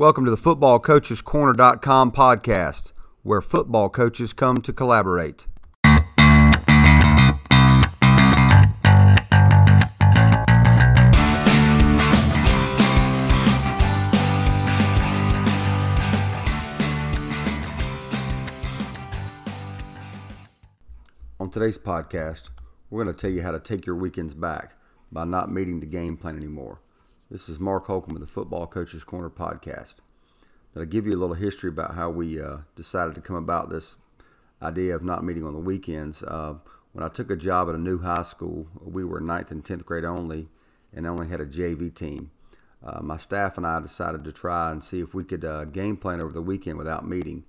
Welcome to the FootballCoachesCorner.com podcast, where football coaches come to collaborate. On today's podcast, we're going to tell you how to take your weekends back by not meeting the game plan anymore. This is Mark Holcomb with the Football Coaches Corner podcast. I'll give you a little history about how we uh, decided to come about this idea of not meeting on the weekends. Uh, when I took a job at a new high school, we were ninth and 10th grade only and only had a JV team. Uh, my staff and I decided to try and see if we could uh, game plan over the weekend without meeting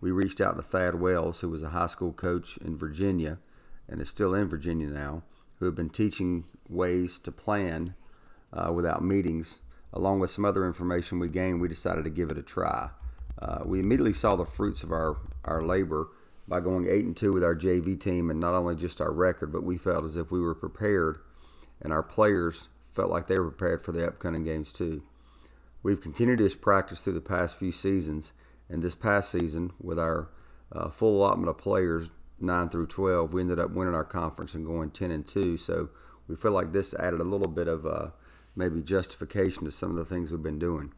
we reached out to Thad Wells, who was a high school coach in Virginia and is still in Virginia now, who had been teaching ways to plan uh, without meetings. Along with some other information we gained, we decided to give it a try. Uh, we immediately saw the fruits of our, our labor by going 8 and 2 with our JV team, and not only just our record, but we felt as if we were prepared, and our players felt like they were prepared for the upcoming games too. We've continued this practice through the past few seasons and this past season, with our uh, full allotment of players, 9 through 12, we ended up winning our conference and going 10 and 2. So we feel like this added a little bit of uh, maybe justification to some of the things we've been doing.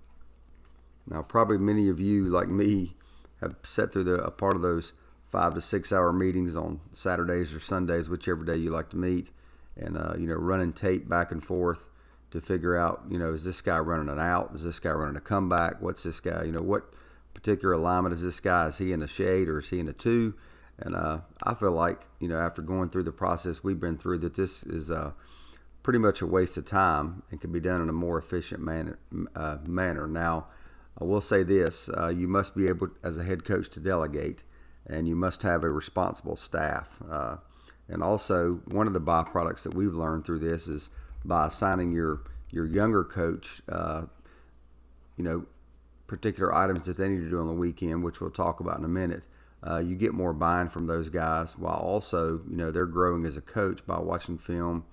Now, probably many of you, like me, have sat through the, a part of those five to six hour meetings on Saturdays or Sundays, whichever day you like to meet, and uh, you know, running tape back and forth to figure out, you know, is this guy running an out? Is this guy running a comeback? What's this guy? You know, what particular alignment is this guy? Is he in a shade or is he in a two? And uh, I feel like, you know, after going through the process we've been through, that this is uh, pretty much a waste of time and can be done in a more efficient manner. Uh, manner. Now, I will say this uh, you must be able, as a head coach, to delegate, and you must have a responsible staff. Uh, and also, one of the byproducts that we've learned through this is by assigning your, your younger coach, uh, you know, particular items that they need to do on the weekend, which we'll talk about in a minute, uh, you get more buy-in from those guys while also, you know, they're growing as a coach by watching film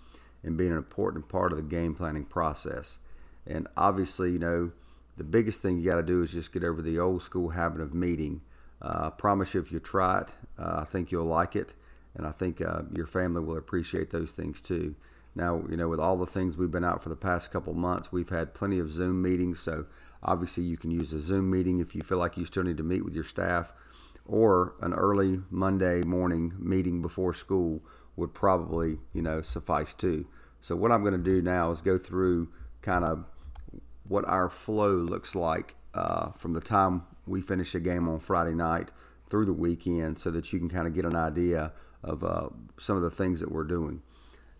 and being an important part of the game planning process. And obviously, you know, the biggest thing you got to do is just get over the old school habit of meeting. Uh, I promise you, if you try it, uh, I think you'll like it, and I think uh, your family will appreciate those things too. Now, you know, with all the things we've been out for the past couple months, we've had plenty of Zoom meetings. So obviously, you can use a Zoom meeting if you feel like you still need to meet with your staff, or an early Monday morning meeting before school would probably, you know, suffice too. So what I'm going to do now is go through kind of what our flow looks like uh, from the time we finish a game on Friday night through the weekend, so that you can kind of get an idea of uh, some of the things that we're doing.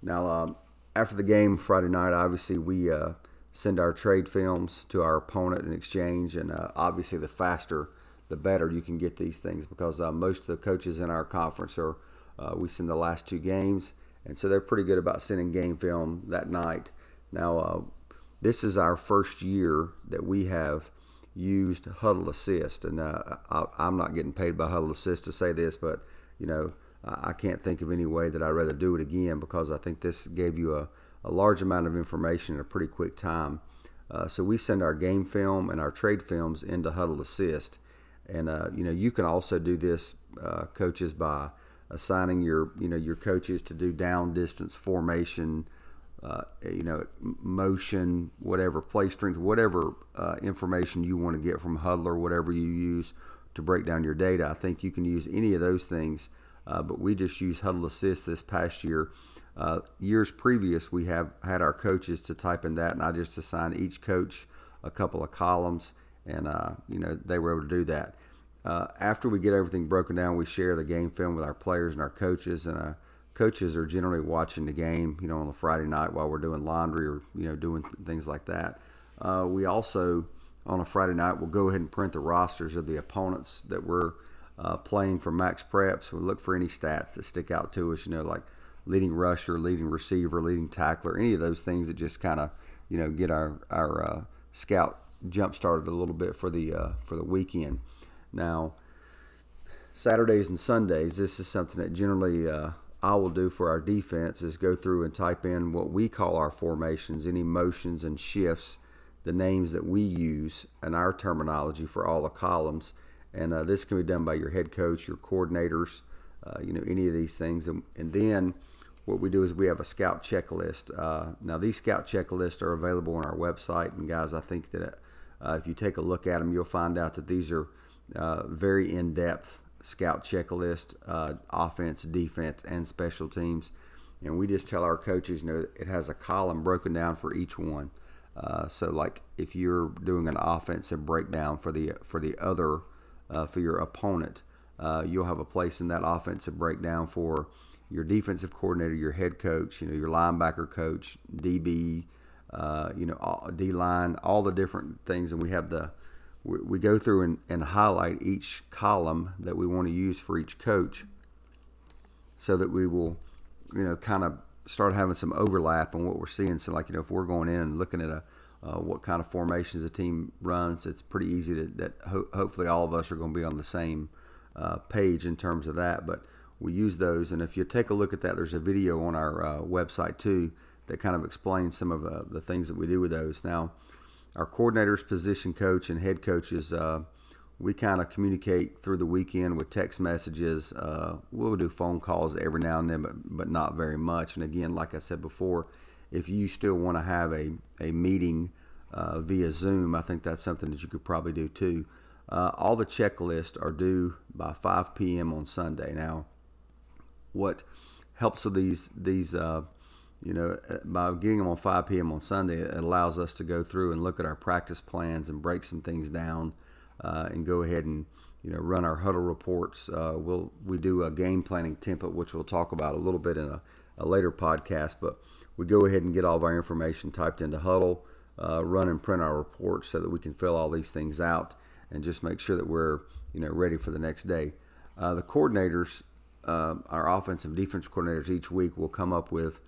Now, uh, after the game Friday night, obviously we uh, send our trade films to our opponent in exchange, and uh, obviously the faster the better you can get these things because uh, most of the coaches in our conference are uh, we send the last two games, and so they're pretty good about sending game film that night. Now, uh, this is our first year that we have used Hudl Assist, and uh, I, I'm not getting paid by Hudl Assist to say this, but you know I can't think of any way that I'd rather do it again because I think this gave you a, a large amount of information in a pretty quick time. Uh, so we send our game film and our trade films into Hudl Assist, and uh, you know you can also do this, uh, coaches, by assigning your you know your coaches to do down distance formation, uh, you know motion, whatever play strength, whatever uh, information you want to get from Hudl or whatever you use to break down your data. I think you can use any of those things uh, but we just use Hudl Assist this past year. Uh, years previous, we have had our coaches to type in that, and I just assigned each coach a couple of columns, and uh, you know they were able to do that. Uh, after we get everything broken down, we share the game film with our players and our coaches, and uh, coaches are generally watching the game, you know, on a Friday night while we're doing laundry or you know doing things like that. Uh, we also on a Friday night we'll go ahead and print the rosters of the opponents that we're uh, playing for MaxPreps. We look for any stats that stick out to us, you know, like leading rusher, leading receiver, leading tackler, any of those things that just kind of, you know, get our our uh, scout jump started a little bit for the for the weekend. Now, Saturdays and Sundays, this is something that generally uh, I will do for our defense is go through and type in what we call our formations, any motions and shifts the names that we use and our terminology for all the columns. And uh, this can be done by your head coach, your coordinators, uh, you know, any of these things. And, and, then what we do is we have a scout checklist. Uh, now, these scout checklists are available on our website. And guys, I think that uh, if you take a look at them, you'll find out that these are uh, very in depth scout checklist, uh, offense, defense, and special teams. And we just tell our coaches, you know, it has a column broken down for each one. Uh, so, like if you're doing an offensive breakdown for the for the other uh, for your opponent, uh, you'll have a place in that offensive breakdown for your defensive coordinator, your head coach, you know, your linebacker coach, DB, you know, D line, all the different things, and we have the we, we go through and, and highlight each column that we want to use for each coach, so that we will, you know, kind of start having some overlap on what we're seeing. So, like you know, if we're going in and looking at a uh, what kind of formations the team runs, it's pretty easy to that. Ho- hopefully, all of us are going to be on the same uh, page in terms of that. But we use those, and if you take a look at that, there's a video on our uh, website too that kind of explains some of uh, the things that we do with those. Now, our coordinators, position coach, and head coaches uh, we kind of communicate through the weekend with text messages. Uh, we'll do phone calls every now and then, but, but not very much. And again, like I said before, if you still want to have a, a meeting uh, via Zoom, I think that's something that you could probably do too. Uh, all the checklists are due by 5 p.m. on Sunday. Now, what helps with these these uh, you know uh, by getting them on 5 p.m. on Sunday, it allows us to go through and look at our practice plans and break some things down uh, and go ahead and you know run our Hudl reports. Uh, we'll we do a game planning template, which we'll talk about a little bit in a, a later podcast. But we go ahead and get all of our information typed into Hudl, uh, run and print our reports so that we can fill all these things out and just make sure that we're you know ready for the next day. Uh, the coordinators, uh, our offensive defense coordinators, each week will come up with.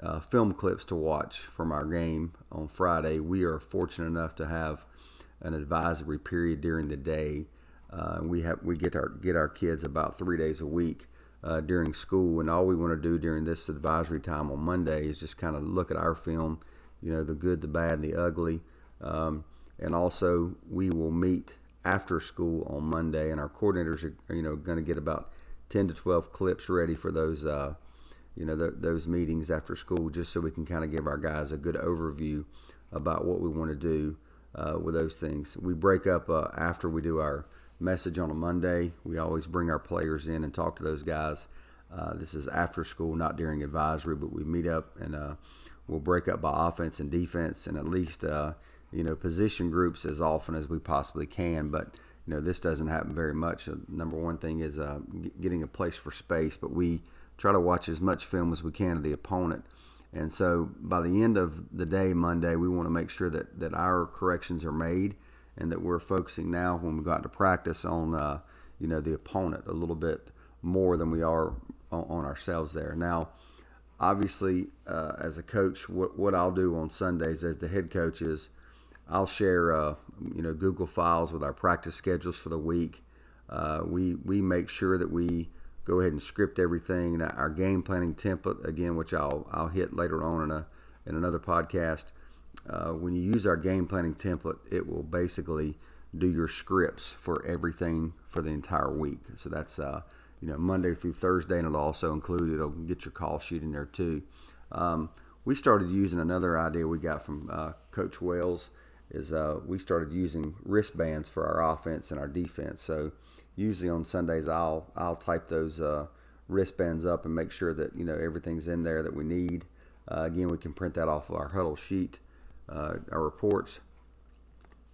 Uh, film clips to watch from our game on Friday. We are fortunate enough to have an advisory period during the day. Uh, we have we get our get our kids about three days a week uh, during school, and all we want to do during this advisory time on Monday is just kind of look at our film, you know, the good, the bad, and the ugly, um, and also we will meet after school on Monday, and our coordinators are you know going to get about ten to twelve clips ready for those. Uh, you know those meetings after school, just so we can kind of give our guys a good overview about what we want to do uh, with those things. We break up uh, after we do our message on a Monday. We always bring our players in and talk to those guys. Uh, this is after school, not during advisory, but we meet up and uh, we'll break up by offense and defense and at least uh, you know position groups as often as we possibly can. But you know this doesn't happen very much. Uh, number one thing is getting a place for space, but we try to watch as much film as we can of the opponent and so by the end of the day, Monday, we want to make sure that, that our corrections are made and that we're focusing now when we got to practice on, uh, you know, the opponent a little bit more than we are on, on ourselves there. Now, obviously, uh, as a coach, what, what I'll do on Sundays as the head coach is I'll share, uh, you know, Google files with our practice schedules for the week. Uh, we, we make sure that we go ahead and script everything. Our game planning template, again, which I'll I'll hit later on in a in another podcast. Uh, when you use our game planning template, it will basically do your scripts for everything for the entire week. So that's uh, you know Monday through Thursday, and it'll also include it'll get your call sheet in there too. Um, we started using another idea we got from uh, Coach Wells is uh, we started using wristbands for our offense and our defense. So usually on Sundays I'll I'll type those uh, wristbands up and make sure that you know everything's in there that we need. Uh, again, we can print that off of our Hudl sheet, uh, our reports,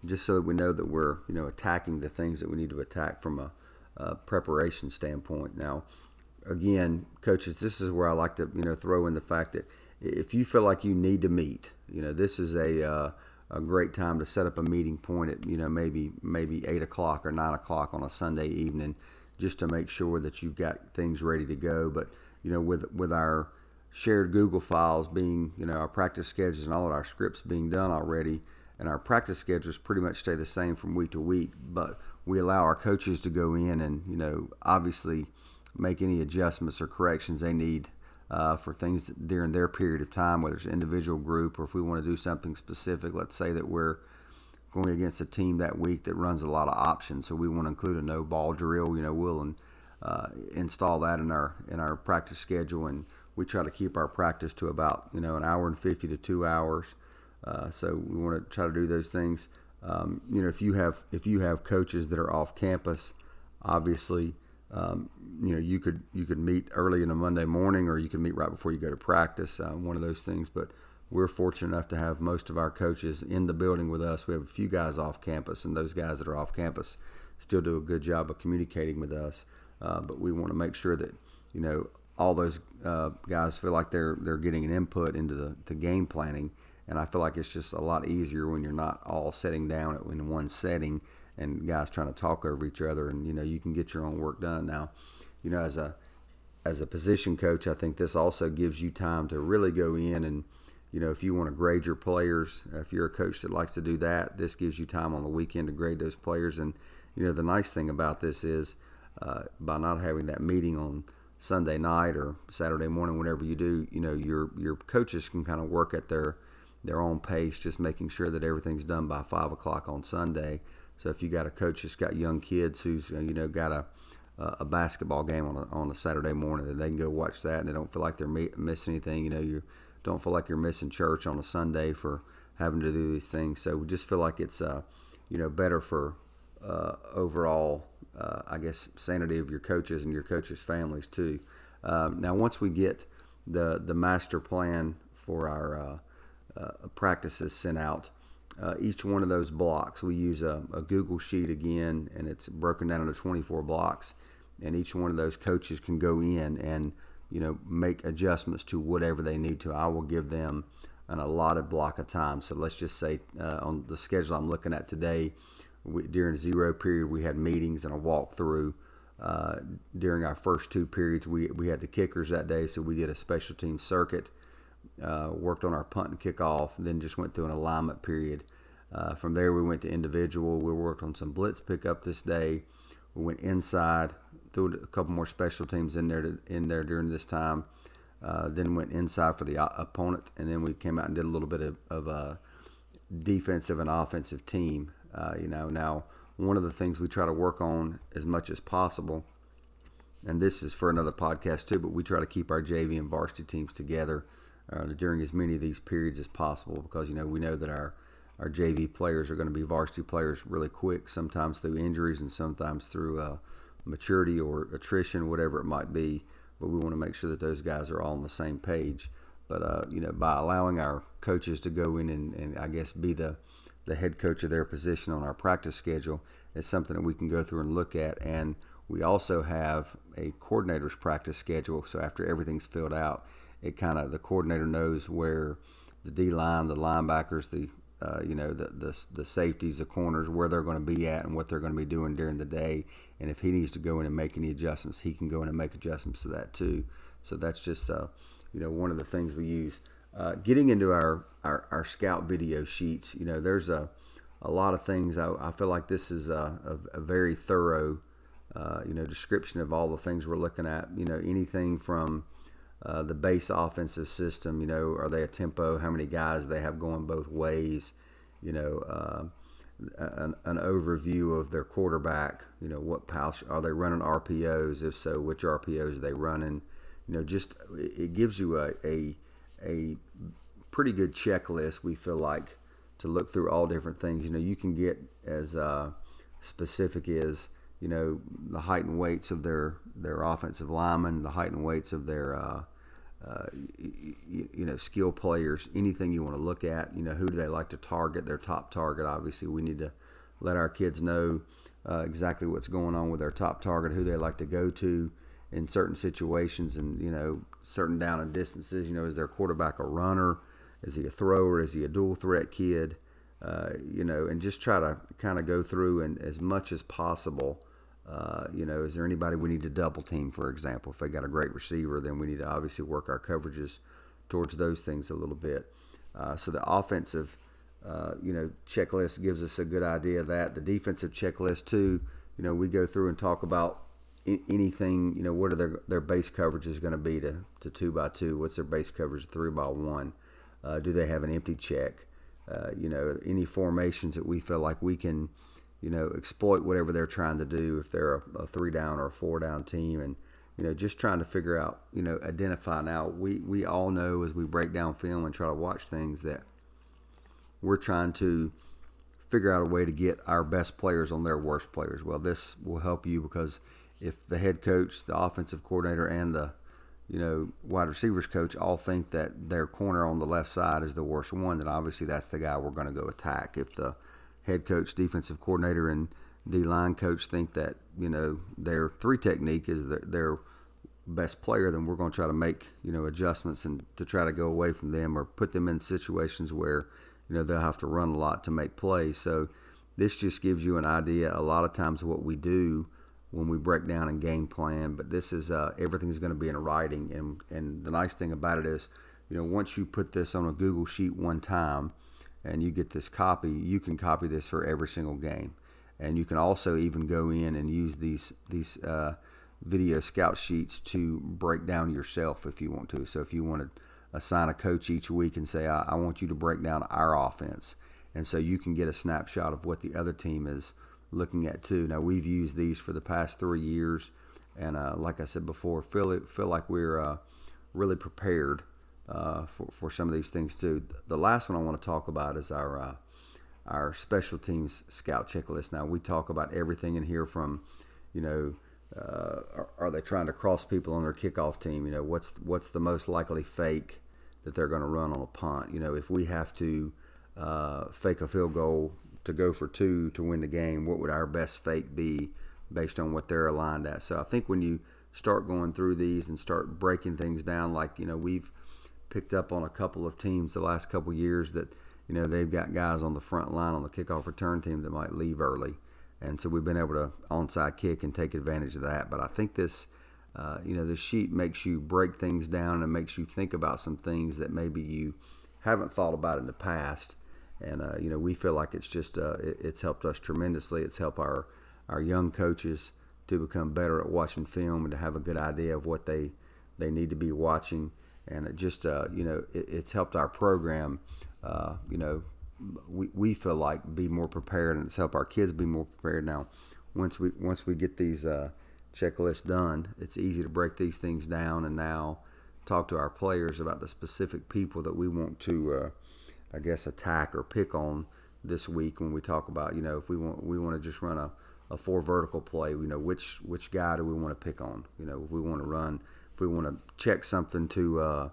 just so that we know that we're you know attacking the things that we need to attack from a, a preparation standpoint. Now, again, coaches, this is where I like to you know throw in the fact that if you feel like you need to meet, you know this is a uh, a great time to set up a meeting point at you know maybe maybe eight o'clock or nine o'clock on a Sunday evening, just to make sure that you've got things ready to go. But you know with with our shared Google files being you know our practice schedules and all of our scripts being done already, and our practice schedules pretty much stay the same from week to week. But we allow our coaches to go in and you know obviously make any adjustments or corrections they need uh, for things during their period of time, whether it's individual group or if we want to do something specific. Let's say that we're going against a team that week that runs a lot of options. So we want to include a no ball drill. You know, we'll uh, install that in our in our practice schedule, and we try to keep our practice to about you know an hour and fifty to two hours. Uh, so we want to try to do those things. Um, you know, if you have if you have coaches that are off campus, obviously, um, you know you could you could meet early in a Monday morning, or you could meet right before you go to practice. Uh, one of those things, but we're fortunate enough to have most of our coaches in the building with us. We have a few guys off campus, and those guys that are off campus still do a good job of communicating with us. Uh, but we want to make sure that you know all those uh, guys feel like they're they're getting an input into the, the game planning and I feel like it's just a lot easier when you're not all sitting down in one setting and guys trying to talk over each other, and you know you can get your own work done. Now, you know as a as a position coach, I think this also gives you time to really go in and you know if you want to grade your players, if you're a coach that likes to do that, this gives you time on the weekend to grade those players. And you know the nice thing about this is uh, by not having that meeting on Sunday night or Saturday morning, whenever you do, you know your your coaches can kind of work at their their own pace, just making sure that everything's done by five o'clock on Sunday. So if you got a coach that's got young kids who's uh, you know got a a basketball game on a, on a Saturday morning, then they can go watch that and they don't feel like they're missing anything. You know, you don't feel like you're missing church on a Sunday for having to do these things. So we just feel like it's uh, you know better for uh, overall, uh, I guess, sanity of your coaches and your coaches' families too. Um, now, once we get the the master plan for our uh, uh, practices sent out. Uh, each one of those blocks, we use a, a, Google Sheet again, and it's broken down into 24 blocks. And each one of those coaches can go in and you know make adjustments to whatever they need to. I will give them an allotted block of time. So let's just say uh, on the schedule I'm looking at today, we, during zero period we had meetings and a walkthrough. Uh, during our first two periods, we, we had the kickers that day, so we did a special team circuit uh, worked on our punt and kickoff, then just went through an alignment period. Uh, from there, we went to individual. We worked on some blitz pickup this day. We went inside, threw a couple more special teams in there to, in there during this time. Uh, then went inside for the opponent, and then we came out and did a little bit of, of a defensive and offensive team. Uh, you know, now one of the things we try to work on as much as possible, and this is for another podcast too, but we try to keep our JV and varsity teams together uh, during as many of these periods as possible because you know we know that our our JV players are going to be varsity players really quick, sometimes through injuries and sometimes through uh, maturity or attrition, whatever it might be. But we want to make sure that those guys are all on the same page. But uh, you know, by allowing our coaches to go in and, and I guess be the the head coach of their position on our practice schedule is something that we can go through and look at. And we also have a coordinator's practice schedule. So after everything's filled out, it kind of the coordinator knows where the D line, the linebackers, the uh, you know the, the the safeties, the corners, where they're going to be at and what they're going to be doing during the day. And if he needs to go in and make any adjustments, he can go in and make adjustments to that too. So that's just uh, you know one of the things we use. Uh, getting into our, our, our scout video sheets, you know, there's a a lot of things. I, I feel like this is a, a, a very thorough, uh, you know, description of all the things we're looking at. You know, anything from uh, the base offensive system. You know, are they a tempo? How many guys they have going both ways? You know, uh, an, an, overview of their quarterback. You know, what pouch are they running RPOs? If so, which RPOs are they running? You know, just it gives you a a, a pretty good checklist. We feel like to look through all different things. You know, you can get as uh, specific as you know the height and weights of their their offensive linemen, the height and weights of their uh, uh, you, you, know, skill players, anything you want to look at. You know, who do they like to target? Their top target. Obviously, we need to let our kids know uh, exactly what's going on with their top target, who they like to go to in certain situations, and you know, certain down and distances. You know, is their quarterback a runner? Is he a thrower? Is he a dual threat kid? Uh, you know, and just try to kind of go through and as much as possible uh, you know, is there anybody we need to double team, for example? If they got a great receiver, then we need to obviously work our coverages towards those things a little bit. Uh, so the offensive, uh, you know, checklist gives us a good idea of that. The defensive checklist too. You know, we go through and talk about anything. You know, what are their their base coverages going to be to to two by two? What's their base coverage three by one? Uh, do they have an empty check? uh, you know, any formations that we feel like we can, you know, exploit whatever they're trying to do if they're a, a three down or a four down team, and you know, just trying to figure out, you know, identify. Now we we all know as we break down film and try to watch things that we're trying to figure out a way to get our best players on their worst players. Well, this will help you because if the head coach, the offensive coordinator, and the you know, wide receivers coach all think that their corner on the left side is the worst one, then obviously that's the guy we're going to go attack. If the head coach, defensive coordinator, and D line coach think that you know their three technique is their, their best player, then we're going to try to make you know adjustments and to try to go away from them or put them in situations where you know they'll have to run a lot to make plays. So this just gives you an idea. A lot of times, what we do when we break down and game plan. But this is uh, everything's going to be in writing, and and the nice thing about it is, you know, once you put this on a Google sheet one time, and you get this copy, you can copy this for every single game, and you can also even go in and use these these uh, video scout sheets to break down yourself if you want to. So if you want to assign a coach each week and say, I, I want you to break down our offense, and so you can get a snapshot of what the other team is looking at too. Now we've used these for the past three years, and uh, like I said before, feel feel like we're uh, really prepared uh, for for some of these things too. The last one I want to talk about is our uh, our special teams scout checklist. Now we talk about everything in here from, you know. Uh, are, are, they trying to cross people on their kickoff team? You know, what's what's the most likely fake that they're going to run on a punt? You know, if we have to uh, fake a field goal to go for two to win the game, what would our best fake be based on what they're aligned at? So I think when you start going through these and start breaking things down, like you know we've picked up on a couple of teams the last couple years that you know they've got guys on the front line on the kickoff return team that might leave early, and so we've been able to onside kick and take advantage of that. But I think this. Uh, you know, this sheet makes you break things down and makes you think about some things that maybe you haven't thought about in the past and uh, you know we feel like it's just uh, it, it's helped us tremendously. It's helped our our young coaches to become better at watching film and to have a good idea of what they they need to be watching, and it just uh, you know it, it's helped our program. Uh, you know, we, we feel like be more prepared, and it's helped our kids be more prepared. Now, once we once we get these uh, checklists done, it's easy to break these things down, and now talk to our players about the specific people that we want to uh, I guess, attack or pick on this week when we talk about, you know, if we want we want to just run a, a four vertical play, you know, which which guy do we want to pick on? You know, if we want to run, if we want to check something to uh,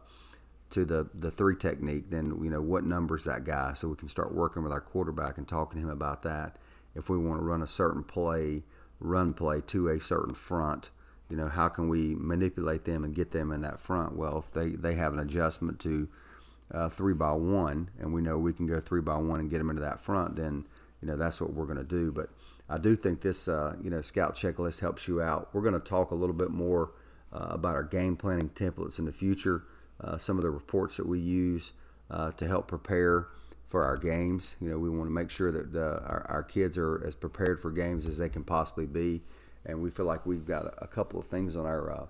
to the the three technique, then you know what number's that guy, so we can start working with our quarterback and talking to him about that. If we want to run a certain play, run play to a certain front, you know, how can we manipulate them and get them in that front? Well, if they they have an adjustment to uh, three by one, and we know we can go three by one and get them into that front, then you know that's what we're going to do. But I do think this uh, you know scout checklist helps you out. We're going to talk a little bit more uh, about our game planning templates in the future. Uh, some of the reports that we use uh, to help prepare for our games. You know, we want to make sure that uh, our, our kids are as prepared for games as they can possibly be, and we feel like we've got a, couple of things on our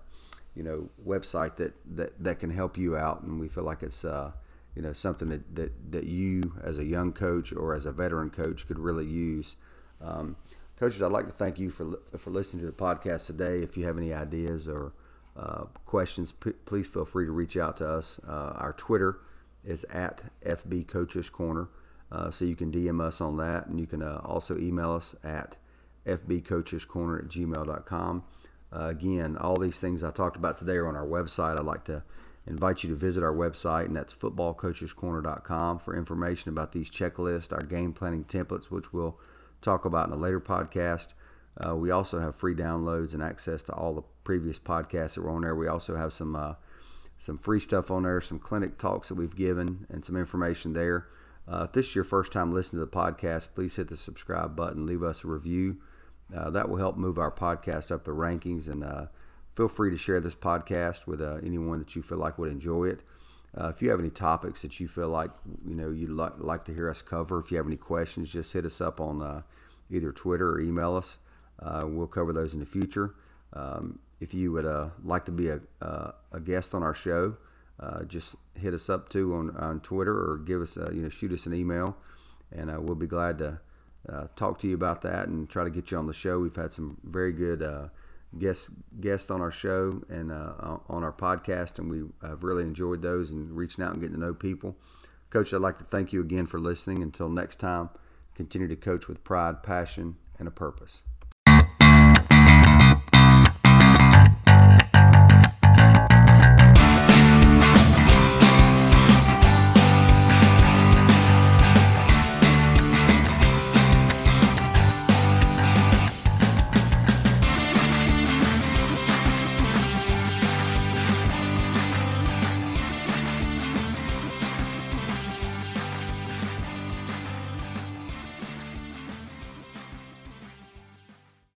you know website that, that that can help you out, and we feel like it's uh, you know something that, that, that you as a young coach or as a veteran coach could really use. Um, coaches, I'd like to thank you for for listening to the podcast today. If you have any ideas or uh, questions, p- please feel free to reach out to us. Uh, our Twitter is at FB Coaches Corner, uh, so you can DM us on that, and you can uh, also email us at fbcoachescorner at gmail.com. Uh, again, all these things I talked about today are on our website. I'd like to invite you to visit our website, and that's footballcoachescorner.com for information about these checklists, our game planning templates, which we'll talk about in a later podcast. Uh, we also have free downloads and access to all the previous podcasts that were on there. We also have some uh, some free stuff on there, some clinic talks that we've given, and some information there. Uh, if this is your first time listening to the podcast, please hit the subscribe button, leave us a review. Uh, that will help move our podcast up the rankings and uh, feel free to share this podcast with uh, anyone that you feel like would enjoy it. If you have any topics that you feel like you know you'd like, to hear us cover, if you have any questions, just hit us up on either Twitter or email us. Uh, we'll cover those in the future. Um, if you would uh, like to be a, uh, a guest on our show, uh, just hit us up too on, on Twitter or give us you know shoot us an email, and uh, we'll be glad to uh, talk to you about that and try to get you on the show. We've had some very good guests guests on our show and on our podcast, and we have really enjoyed those and reaching out and getting to know people. Coach, I'd like to thank you again for listening. Until next time, continue to coach with pride, passion, and a purpose.